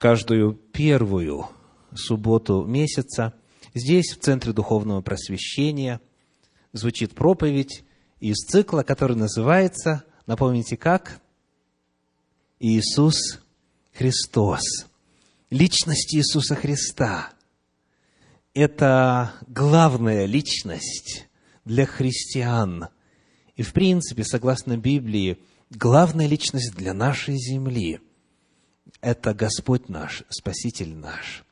каждую первую субботу месяца здесь, в Центре Духовного Просвещения, звучит проповедь из цикла, который называется, напомните как? Иисус Христос. Личность Иисуса Христа – это главная личность для христиан. И, в принципе, согласно Библии, главная личность для нашей земли – это Господь наш, Спаситель наш,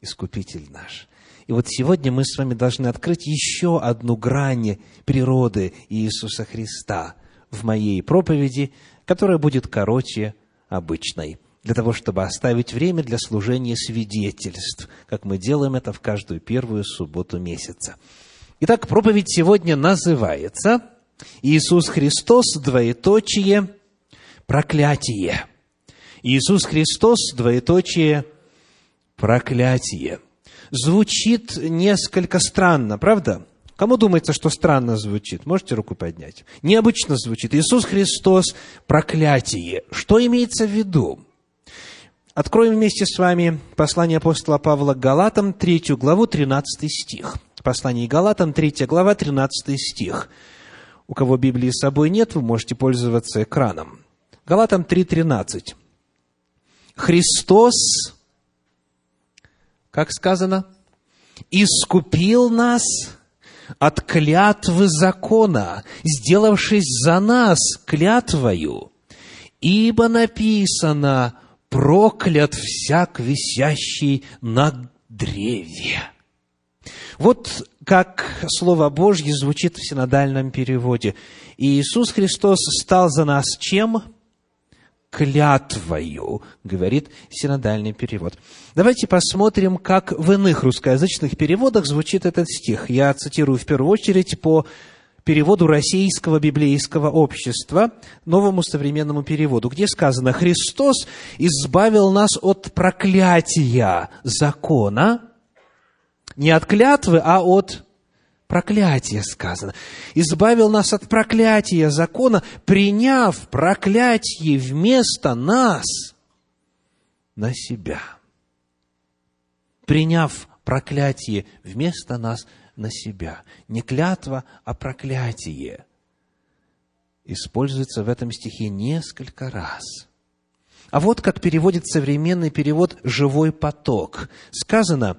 Искупитель наш. И вот сегодня мы с вами должны открыть еще одну грань природы Иисуса Христа в моей проповеди, которая будет короче обычной, для того, чтобы оставить время для служения свидетельств, как мы делаем это в каждую первую субботу месяца. Итак, проповедь сегодня называется «Иисус Христос, двоеточие, проклятие». Иисус Христос, двоеточие, проклятие. Звучит несколько странно, правда? Кому думается, что странно звучит? Можете руку поднять? Необычно звучит. Иисус Христос – проклятие. Что имеется в виду? Откроем вместе с вами послание апостола Павла к Галатам, третью главу, 13 стих. Послание Галатам, третья глава, 13 стих. У кого Библии с собой нет, вы можете пользоваться экраном. Галатам 3.13. Христос, как сказано, искупил нас от клятвы закона, сделавшись за нас клятвою, ибо написано «проклят всяк висящий на древе». Вот как Слово Божье звучит в синодальном переводе. И Иисус Христос стал за нас чем? Клятвою, говорит синодальный перевод. Давайте посмотрим, как в иных русскоязычных переводах звучит этот стих. Я цитирую в первую очередь по переводу Российского библейского общества, новому современному переводу, где сказано «Христос избавил нас от проклятия закона, не от клятвы, а от проклятие сказано. Избавил нас от проклятия закона, приняв проклятие вместо нас на себя. Приняв проклятие вместо нас на себя. Не клятва, а проклятие. Используется в этом стихе несколько раз. А вот как переводит современный перевод «живой поток». Сказано,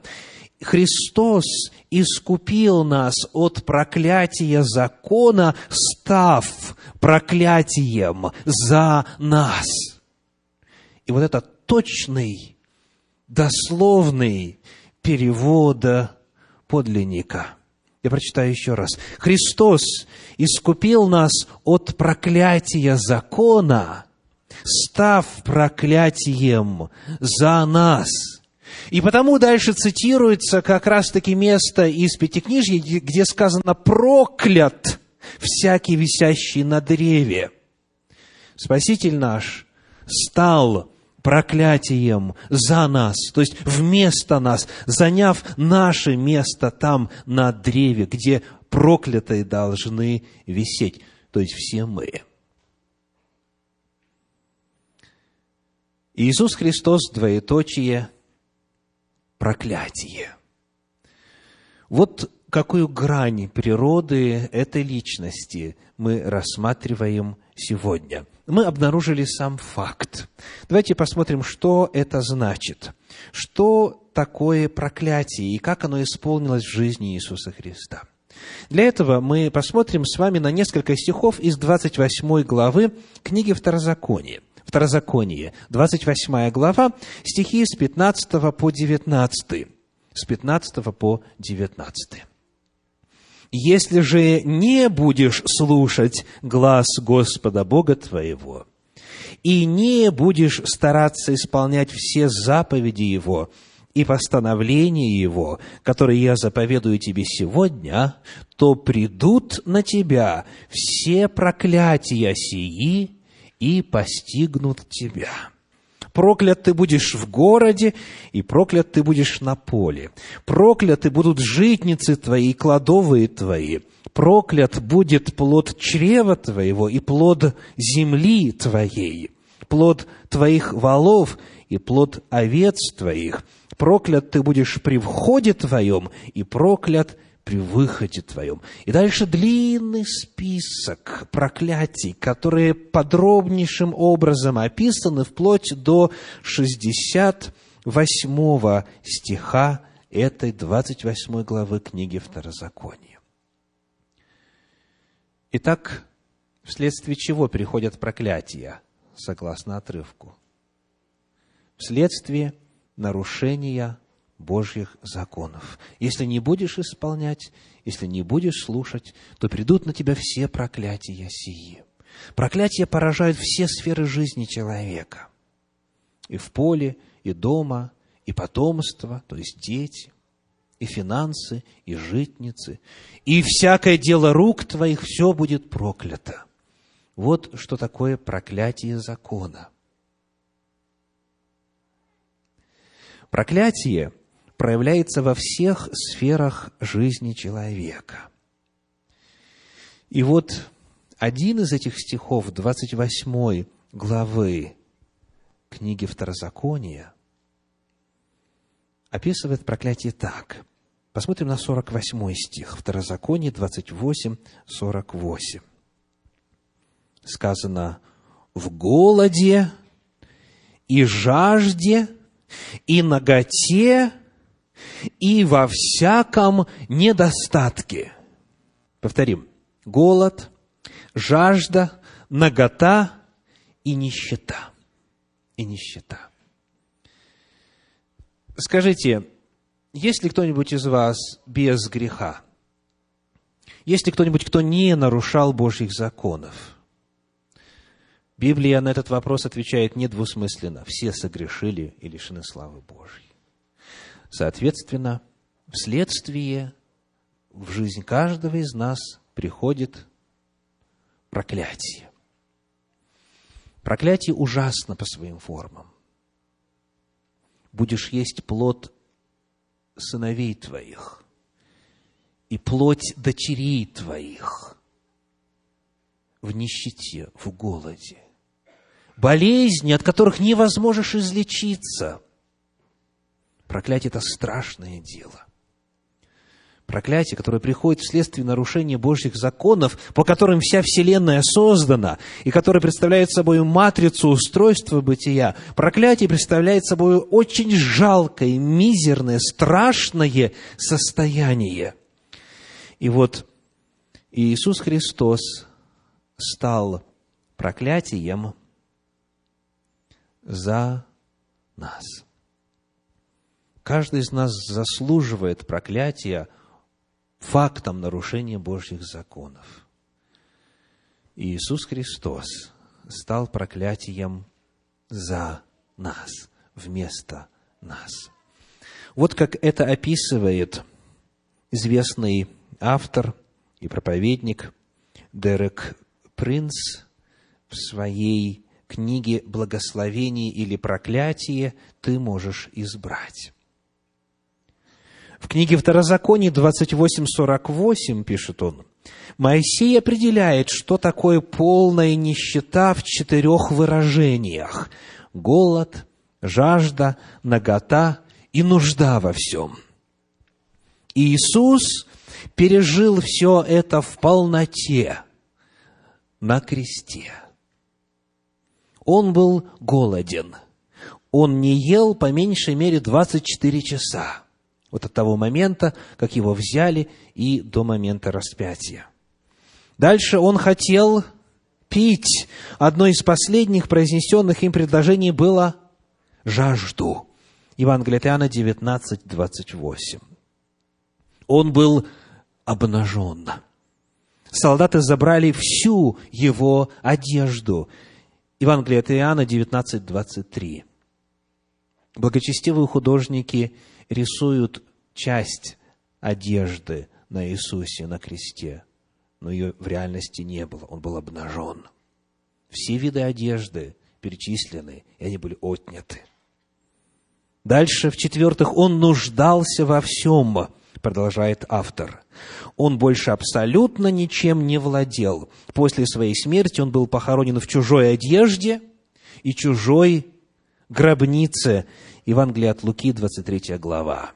Христос искупил нас от проклятия закона, став проклятием за нас. И вот это точный, дословный перевод подлинника. Я прочитаю еще раз. Христос искупил нас от проклятия закона, став проклятием за нас – и потому дальше цитируется как раз-таки место из Пятикнижья, где сказано «проклят всякий висящий на древе». Спаситель наш стал проклятием за нас, то есть вместо нас, заняв наше место там на древе, где проклятые должны висеть, то есть все мы. Иисус Христос, двоеточие, проклятие. Вот какую грань природы этой личности мы рассматриваем сегодня. Мы обнаружили сам факт. Давайте посмотрим, что это значит. Что такое проклятие и как оно исполнилось в жизни Иисуса Христа. Для этого мы посмотрим с вами на несколько стихов из 28 главы книги Второзакония. Второзаконие, 28 глава, стихи с 15 по 19. С 15 по 19. «Если же не будешь слушать глаз Господа Бога твоего, и не будешь стараться исполнять все заповеди Его и постановления Его, которые я заповедую тебе сегодня, то придут на тебя все проклятия сии и постигнут тебя. Проклят ты будешь в городе, и проклят ты будешь на поле. Прокляты будут житницы твои и кладовые твои. Проклят будет плод чрева твоего и плод земли твоей. плод твоих валов и плод овец твоих. Проклят ты будешь при входе твоем, и проклят при выходе твоем. И дальше длинный список проклятий, которые подробнейшим образом описаны вплоть до 68 стиха этой 28 главы книги Второзакония. Итак, вследствие чего приходят проклятия, согласно отрывку? Вследствие нарушения Божьих законов. Если не будешь исполнять, если не будешь слушать, то придут на тебя все проклятия сии. Проклятия поражают все сферы жизни человека. И в поле, и дома, и потомство, то есть дети, и финансы, и житницы, и всякое дело рук твоих, все будет проклято. Вот что такое проклятие закона. Проклятие проявляется во всех сферах жизни человека. И вот один из этих стихов 28 главы книги Второзакония описывает проклятие так. Посмотрим на 48 стих, Второзаконие 28, 48. Сказано, в голоде и жажде и наготе и во всяком недостатке. Повторим. Голод, жажда, нагота и нищета. И нищета. Скажите, есть ли кто-нибудь из вас без греха? Есть ли кто-нибудь, кто не нарушал Божьих законов? Библия на этот вопрос отвечает недвусмысленно. Все согрешили и лишены славы Божьей. Соответственно, вследствие в жизнь каждого из нас приходит проклятие. Проклятие ужасно по своим формам. Будешь есть плод сыновей твоих и плоть дочерей твоих в нищете, в голоде. Болезни, от которых невозможно излечиться – Проклятие – это страшное дело. Проклятие, которое приходит вследствие нарушения Божьих законов, по которым вся Вселенная создана, и которое представляет собой матрицу устройства бытия. Проклятие представляет собой очень жалкое, мизерное, страшное состояние. И вот Иисус Христос стал проклятием за нас. Каждый из нас заслуживает проклятия фактом нарушения Божьих законов. И Иисус Христос стал проклятием за нас, вместо нас. Вот как это описывает известный автор и проповедник Дерек Принц в своей книге «Благословение или проклятие ты можешь избрать». В книге Второзаконие 28.48 пишет он, Моисей определяет, что такое полная нищета в четырех выражениях. Голод, жажда, нагота и нужда во всем. Иисус пережил все это в полноте на кресте. Он был голоден. Он не ел по меньшей мере 24 часа. Вот от того момента, как его взяли, и до момента распятия. Дальше он хотел пить. Одно из последних произнесенных им предложений было «жажду». Евангелие от Иоанна 19, 28. Он был обнажен. Солдаты забрали всю его одежду. Евангелие от Иоанна 19, 23. Благочестивые художники рисуют часть одежды на Иисусе на кресте, но ее в реальности не было, он был обнажен. Все виды одежды перечислены, и они были отняты. Дальше, в-четвертых, он нуждался во всем, продолжает автор. Он больше абсолютно ничем не владел. После своей смерти он был похоронен в чужой одежде, и чужой гробнице. Евангелие от Луки, 23 глава.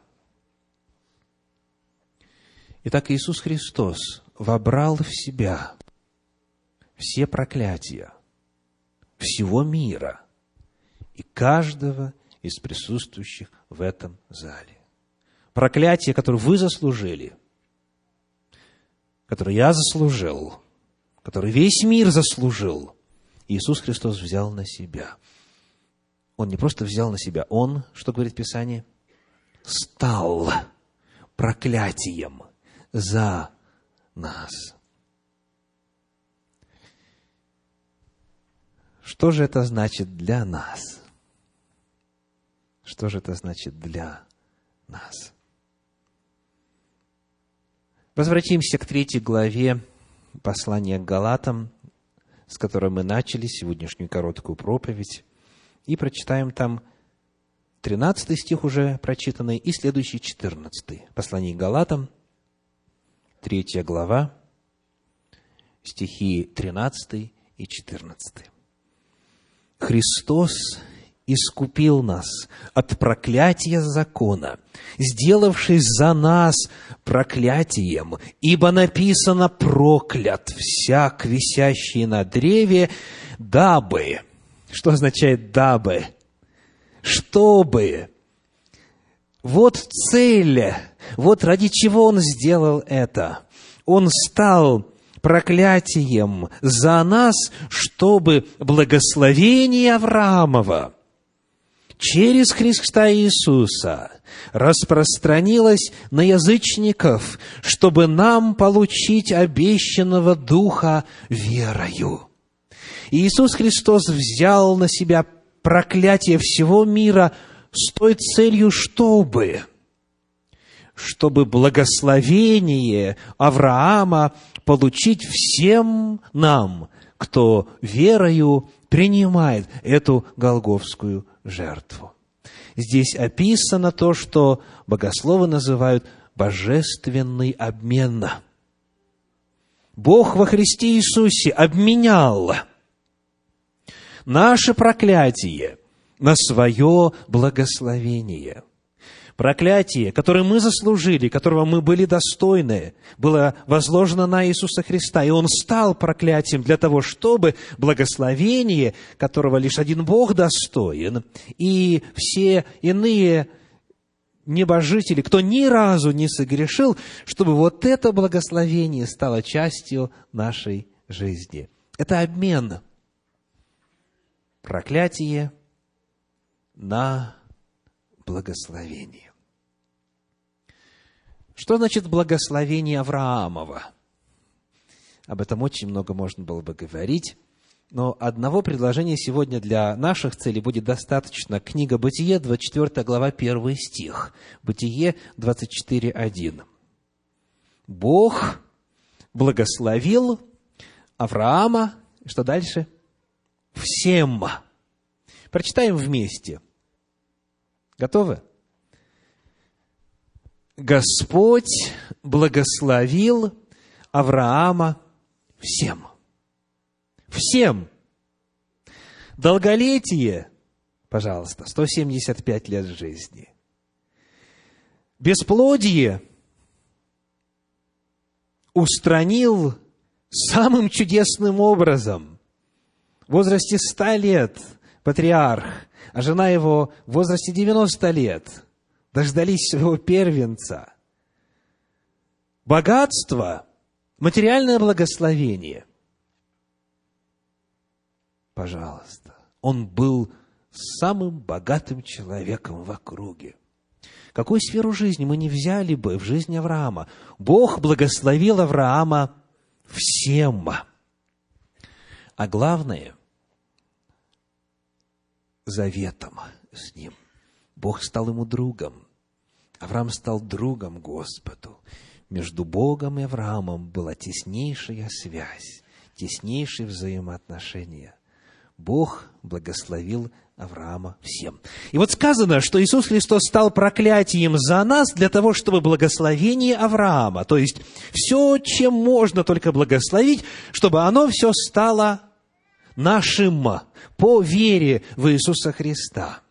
Итак, Иисус Христос вобрал в себя все проклятия всего мира и каждого из присутствующих в этом зале. Проклятие, которое вы заслужили, которое я заслужил, которое весь мир заслужил, Иисус Христос взял на себя. Он не просто взял на себя, Он, что говорит Писание, стал проклятием за нас. Что же это значит для нас? Что же это значит для нас? Возвратимся к третьей главе послания к Галатам, с которой мы начали сегодняшнюю короткую проповедь, и прочитаем там 13 стих уже прочитанный и следующий 14. Послание к Галатам, третья глава, стихи 13 и 14. Христос искупил нас от проклятия закона, сделавшись за нас проклятием, ибо написано «проклят всяк, висящий на древе, дабы». Что означает «дабы»? Чтобы. Вот цель, вот ради чего Он сделал это. Он стал проклятием за нас, чтобы благословение Авраамова через Христа Иисуса распространилось на язычников, чтобы нам получить обещанного Духа верою. Иисус Христос взял на себя проклятие всего мира с той целью, чтобы чтобы благословение Авраама получить всем нам, кто верою принимает эту голговскую жертву. Здесь описано то, что богословы называют божественный обмен. Бог во Христе Иисусе обменял наше проклятие на свое благословение – Проклятие, которое мы заслужили, которого мы были достойны, было возложено на Иисуса Христа, и Он стал проклятием для того, чтобы благословение, которого лишь один Бог достоин, и все иные небожители, кто ни разу не согрешил, чтобы вот это благословение стало частью нашей жизни. Это обмен. Проклятие на благословение. Что значит благословение Авраамова? Об этом очень много можно было бы говорить, но одного предложения сегодня для наших целей будет достаточно. Книга Бытие, 24 глава, 1 стих. Бытие 24, 1. Бог благословил Авраама, что дальше? Всем. Прочитаем вместе. Готовы? Господь благословил Авраама всем. Всем. Долголетие, пожалуйста, 175 лет жизни. Бесплодие устранил самым чудесным образом. В возрасте 100 лет патриарх, а жена его в возрасте 90 лет – дождались своего первенца. Богатство, материальное благословение. Пожалуйста, он был самым богатым человеком в округе. Какую сферу жизни мы не взяли бы в жизни Авраама? Бог благословил Авраама всем. А главное, заветом с ним – Бог стал ему другом. Авраам стал другом Господу. Между Богом и Авраамом была теснейшая связь, теснейшие взаимоотношения. Бог благословил Авраама всем. И вот сказано, что Иисус Христос стал проклятием за нас для того, чтобы благословение Авраама, то есть все, чем можно только благословить, чтобы оно все стало нашим по вере в Иисуса Христа.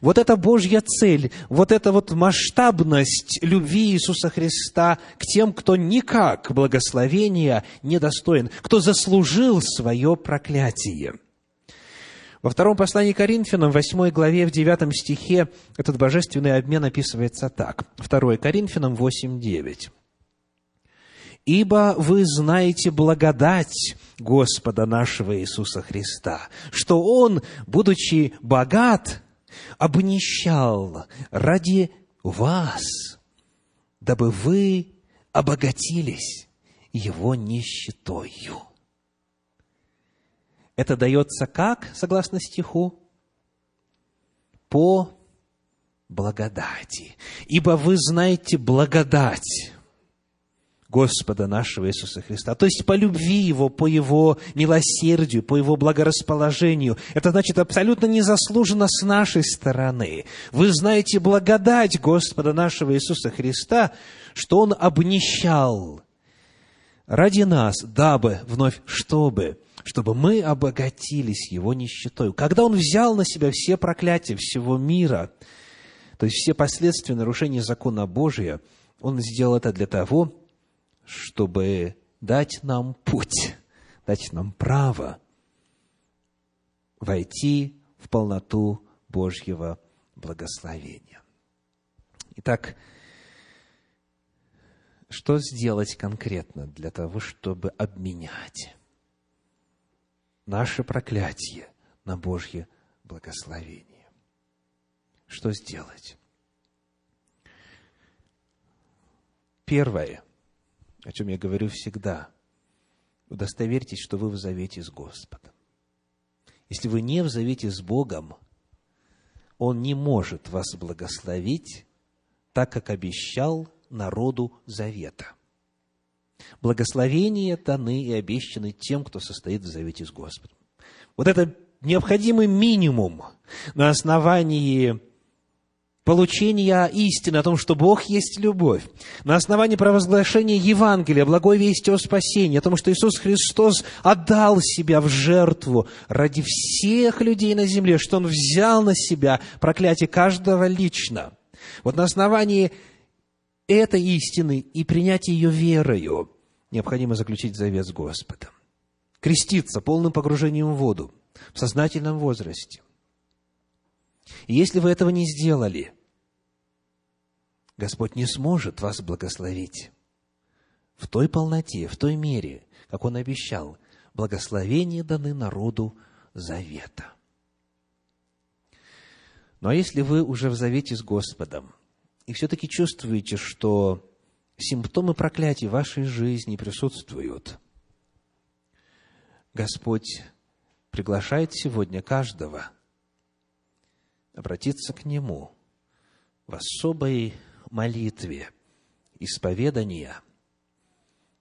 Вот эта Божья цель, вот эта вот масштабность любви Иисуса Христа к тем, кто никак благословения не достоин, кто заслужил свое проклятие. Во втором послании Коринфянам, в 8 главе, в 9 стихе, этот божественный обмен описывается так. 2 Коринфянам 8, 9. Ибо вы знаете благодать Господа нашего Иисуса Христа, что Он, будучи богат, обнищал ради вас, дабы вы обогатились Его нищетою. Это дается как, согласно стиху? По благодати. Ибо вы знаете благодать Господа нашего Иисуса Христа. То есть по любви Его, по Его милосердию, по Его благорасположению. Это значит абсолютно незаслуженно с нашей стороны. Вы знаете благодать Господа нашего Иисуса Христа, что Он обнищал ради нас, дабы, вновь, чтобы, чтобы мы обогатились Его нищетой. Когда Он взял на себя все проклятия всего мира, то есть все последствия нарушения закона Божия, Он сделал это для того, чтобы дать нам путь, дать нам право войти в полноту Божьего благословения. Итак, что сделать конкретно для того, чтобы обменять наше проклятие на Божье благословение? Что сделать? Первое – о чем я говорю всегда. Удостоверьтесь, что вы в завете с Господом. Если вы не в завете с Богом, Он не может вас благословить, так как обещал народу завета. Благословения даны и обещаны тем, кто состоит в завете с Господом. Вот это необходимый минимум на основании получения истины о том, что Бог есть любовь, на основании провозглашения Евангелия, благой вести о спасении, о том, что Иисус Христос отдал себя в жертву ради всех людей на земле, что Он взял на себя проклятие каждого лично. Вот на основании этой истины и принятия ее верою необходимо заключить завет с Господом. Креститься полным погружением в воду в сознательном возрасте. И если вы этого не сделали – Господь не сможет вас благословить в той полноте, в той мере, как Он обещал. Благословения даны народу завета. Ну а если вы уже в завете с Господом, и все-таки чувствуете, что симптомы проклятия в вашей жизни присутствуют, Господь приглашает сегодня каждого обратиться к Нему в особой молитве исповедания,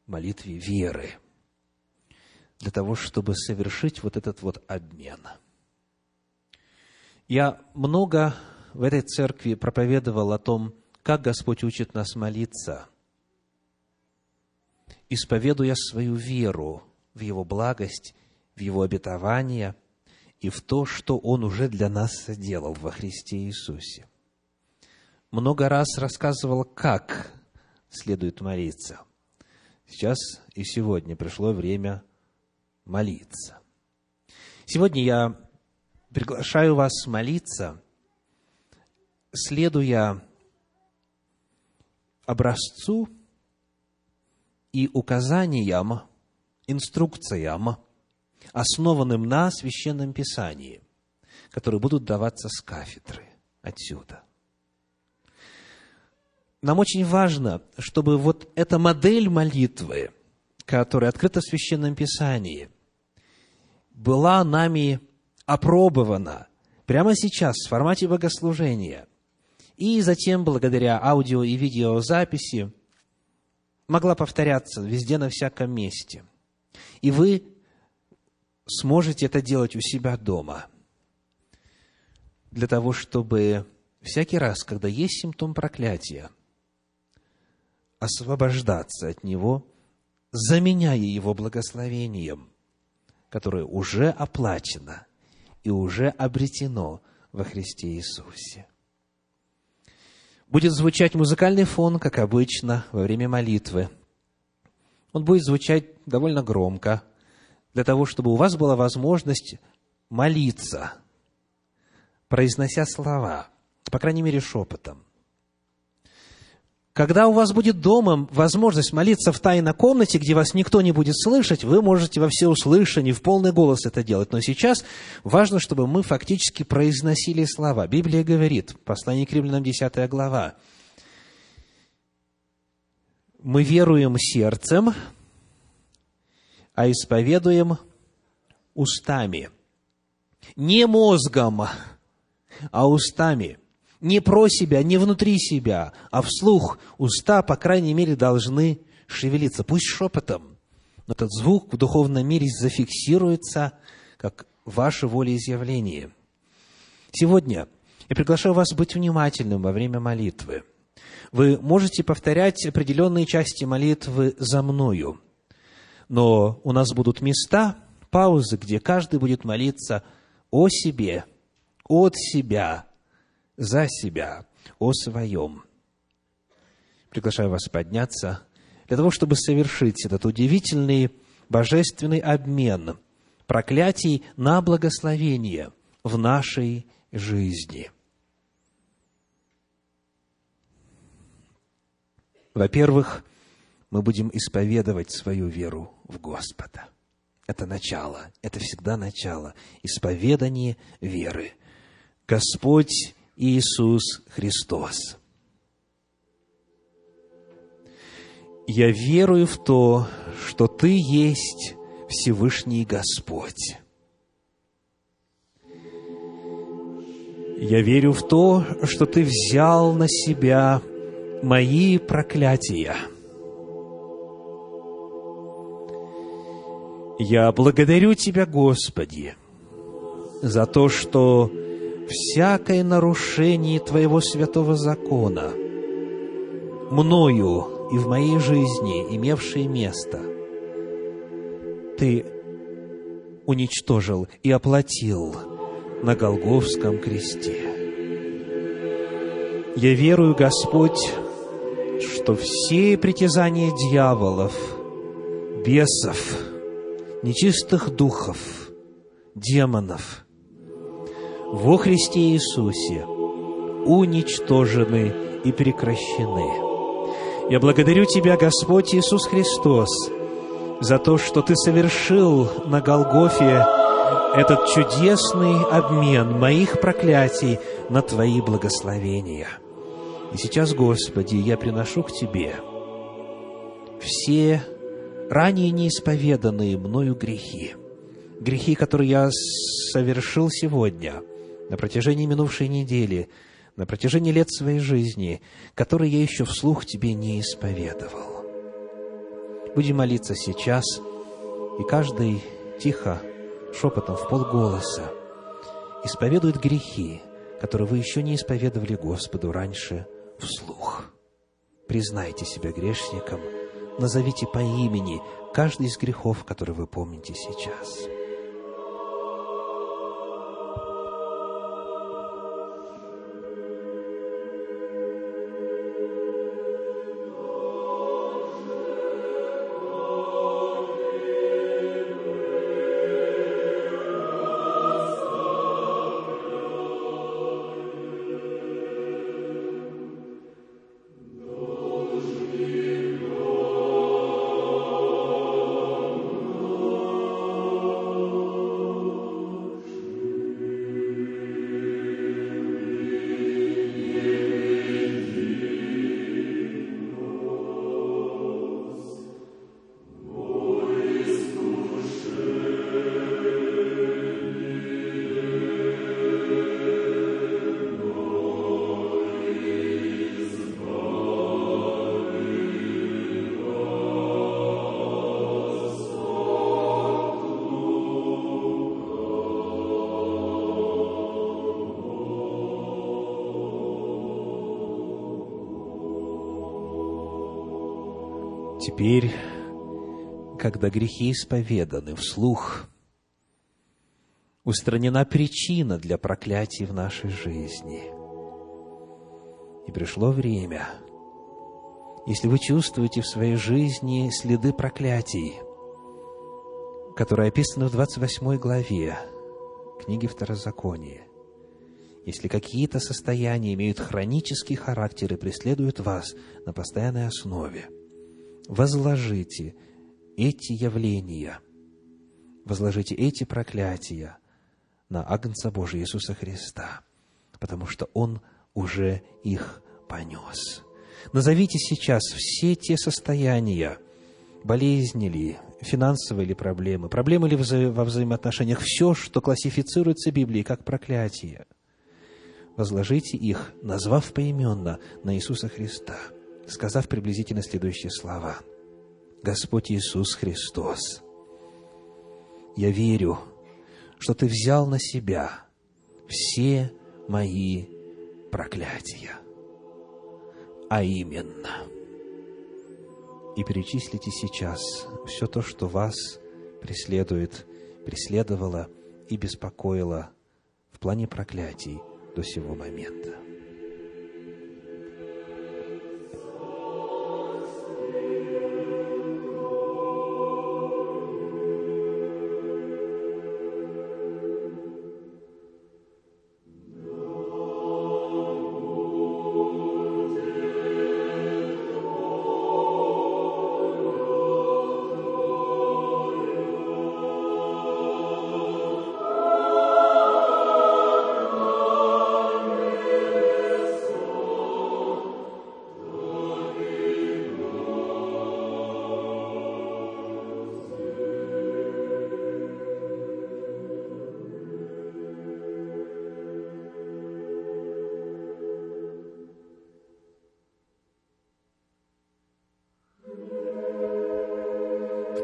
молитве веры, для того, чтобы совершить вот этот вот обмен. Я много в этой церкви проповедовал о том, как Господь учит нас молиться, исповедуя свою веру в Его благость, в Его обетование и в то, что Он уже для нас сделал во Христе Иисусе много раз рассказывал, как следует молиться. Сейчас и сегодня пришло время молиться. Сегодня я приглашаю вас молиться, следуя образцу и указаниям, инструкциям, основанным на Священном Писании, которые будут даваться с кафедры отсюда нам очень важно, чтобы вот эта модель молитвы, которая открыта в Священном Писании, была нами опробована прямо сейчас в формате богослужения. И затем, благодаря аудио и видеозаписи, могла повторяться везде, на всяком месте. И вы сможете это делать у себя дома. Для того, чтобы всякий раз, когда есть симптом проклятия, освобождаться от него, заменяя его благословением, которое уже оплачено и уже обретено во Христе Иисусе. Будет звучать музыкальный фон, как обычно, во время молитвы. Он будет звучать довольно громко, для того, чтобы у вас была возможность молиться, произнося слова, по крайней мере, шепотом. Когда у вас будет дома возможность молиться в тайной комнате, где вас никто не будет слышать, вы можете во всеуслышание, в полный голос это делать. Но сейчас важно, чтобы мы фактически произносили слова. Библия говорит, послание к римлянам, 10 глава, мы веруем сердцем, а исповедуем устами. Не мозгом, а устами – не про себя, не внутри себя, а вслух уста, по крайней мере, должны шевелиться, пусть шепотом. Но этот звук в духовном мире зафиксируется как ваше волеизъявление. Сегодня я приглашаю вас быть внимательным во время молитвы. Вы можете повторять определенные части молитвы за мною, но у нас будут места, паузы, где каждый будет молиться о себе, от себя, за себя, о своем. Приглашаю вас подняться для того, чтобы совершить этот удивительный божественный обмен проклятий на благословение в нашей жизни. Во-первых, мы будем исповедовать свою веру в Господа. Это начало, это всегда начало. Исповедание веры. Господь Иисус Христос. Я верую в то, что Ты есть Всевышний Господь. Я верю в то, что Ты взял на себя мои проклятия. Я благодарю Тебя, Господи, за то, что всякое нарушение Твоего святого закона, мною и в моей жизни имевшее место, Ты уничтожил и оплатил на Голговском кресте. Я верую, Господь, что все притязания дьяволов, бесов, нечистых духов, демонов – во Христе Иисусе уничтожены и прекращены. Я благодарю Тебя, Господь Иисус Христос, за то, что Ты совершил на Голгофе этот чудесный обмен моих проклятий на Твои благословения. И сейчас, Господи, я приношу к Тебе все ранее неисповеданные мною грехи, грехи, которые я совершил сегодня – на протяжении минувшей недели, на протяжении лет своей жизни, которые я еще вслух Тебе не исповедовал. Будем молиться сейчас, и каждый тихо, шепотом, в полголоса исповедует грехи, которые вы еще не исповедовали Господу раньше вслух. Признайте себя грешником, назовите по имени каждый из грехов, которые вы помните сейчас. Теперь, когда грехи исповеданы вслух, устранена причина для проклятий в нашей жизни. И пришло время, если вы чувствуете в своей жизни следы проклятий, которые описаны в 28 главе книги Второзакония, если какие-то состояния имеют хронический характер и преследуют вас на постоянной основе, возложите эти явления, возложите эти проклятия на Агнца Божия Иисуса Христа, потому что Он уже их понес. Назовите сейчас все те состояния, болезни ли, финансовые ли проблемы, проблемы ли во взаимоотношениях, все, что классифицируется Библией как проклятие. Возложите их, назвав поименно на Иисуса Христа, сказав приблизительно следующие слова. «Господь Иисус Христос, я верю, что Ты взял на себя все мои проклятия, а именно – и перечислите сейчас все то, что вас преследует, преследовало и беспокоило в плане проклятий до сего момента.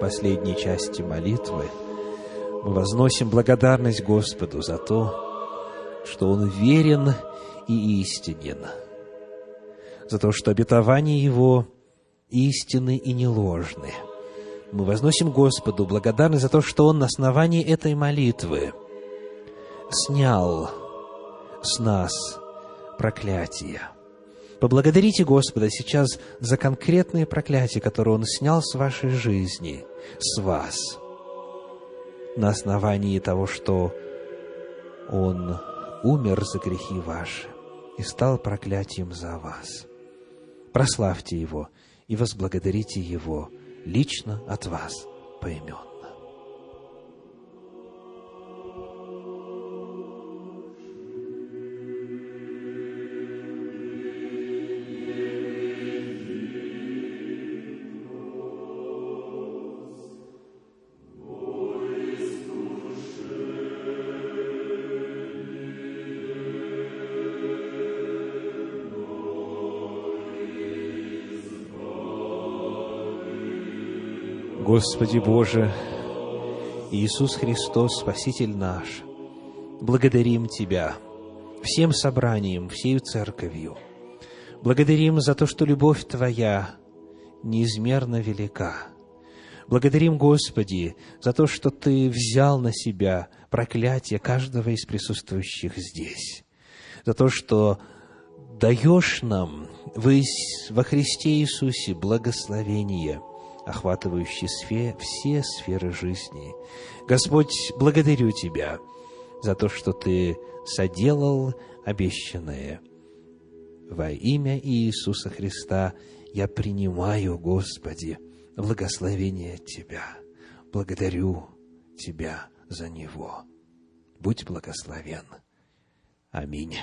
Последней части молитвы мы возносим благодарность Господу за то, что Он верен и истинен, за то, что обетования Его истинны и не ложны. Мы возносим Господу благодарность за то, что Он на основании этой молитвы снял с нас проклятие – Поблагодарите Господа сейчас за конкретные проклятия, которые Он снял с вашей жизни, с вас, на основании того, что Он умер за грехи ваши и стал проклятием за вас. Прославьте Его и возблагодарите Его лично от вас поименно. Господи Боже, Иисус Христос, Спаситель наш, благодарим Тебя всем собранием, всею церковью. Благодарим за то, что любовь Твоя неизмерно велика. Благодарим, Господи, за то, что Ты взял на себя проклятие каждого из присутствующих здесь, за то, что даешь нам во Христе Иисусе благословение – охватывающий сфе, все сферы жизни. Господь, благодарю Тебя за то, что Ты соделал обещанное. Во имя Иисуса Христа я принимаю, Господи, благословение Тебя. Благодарю Тебя за него. Будь благословен. Аминь.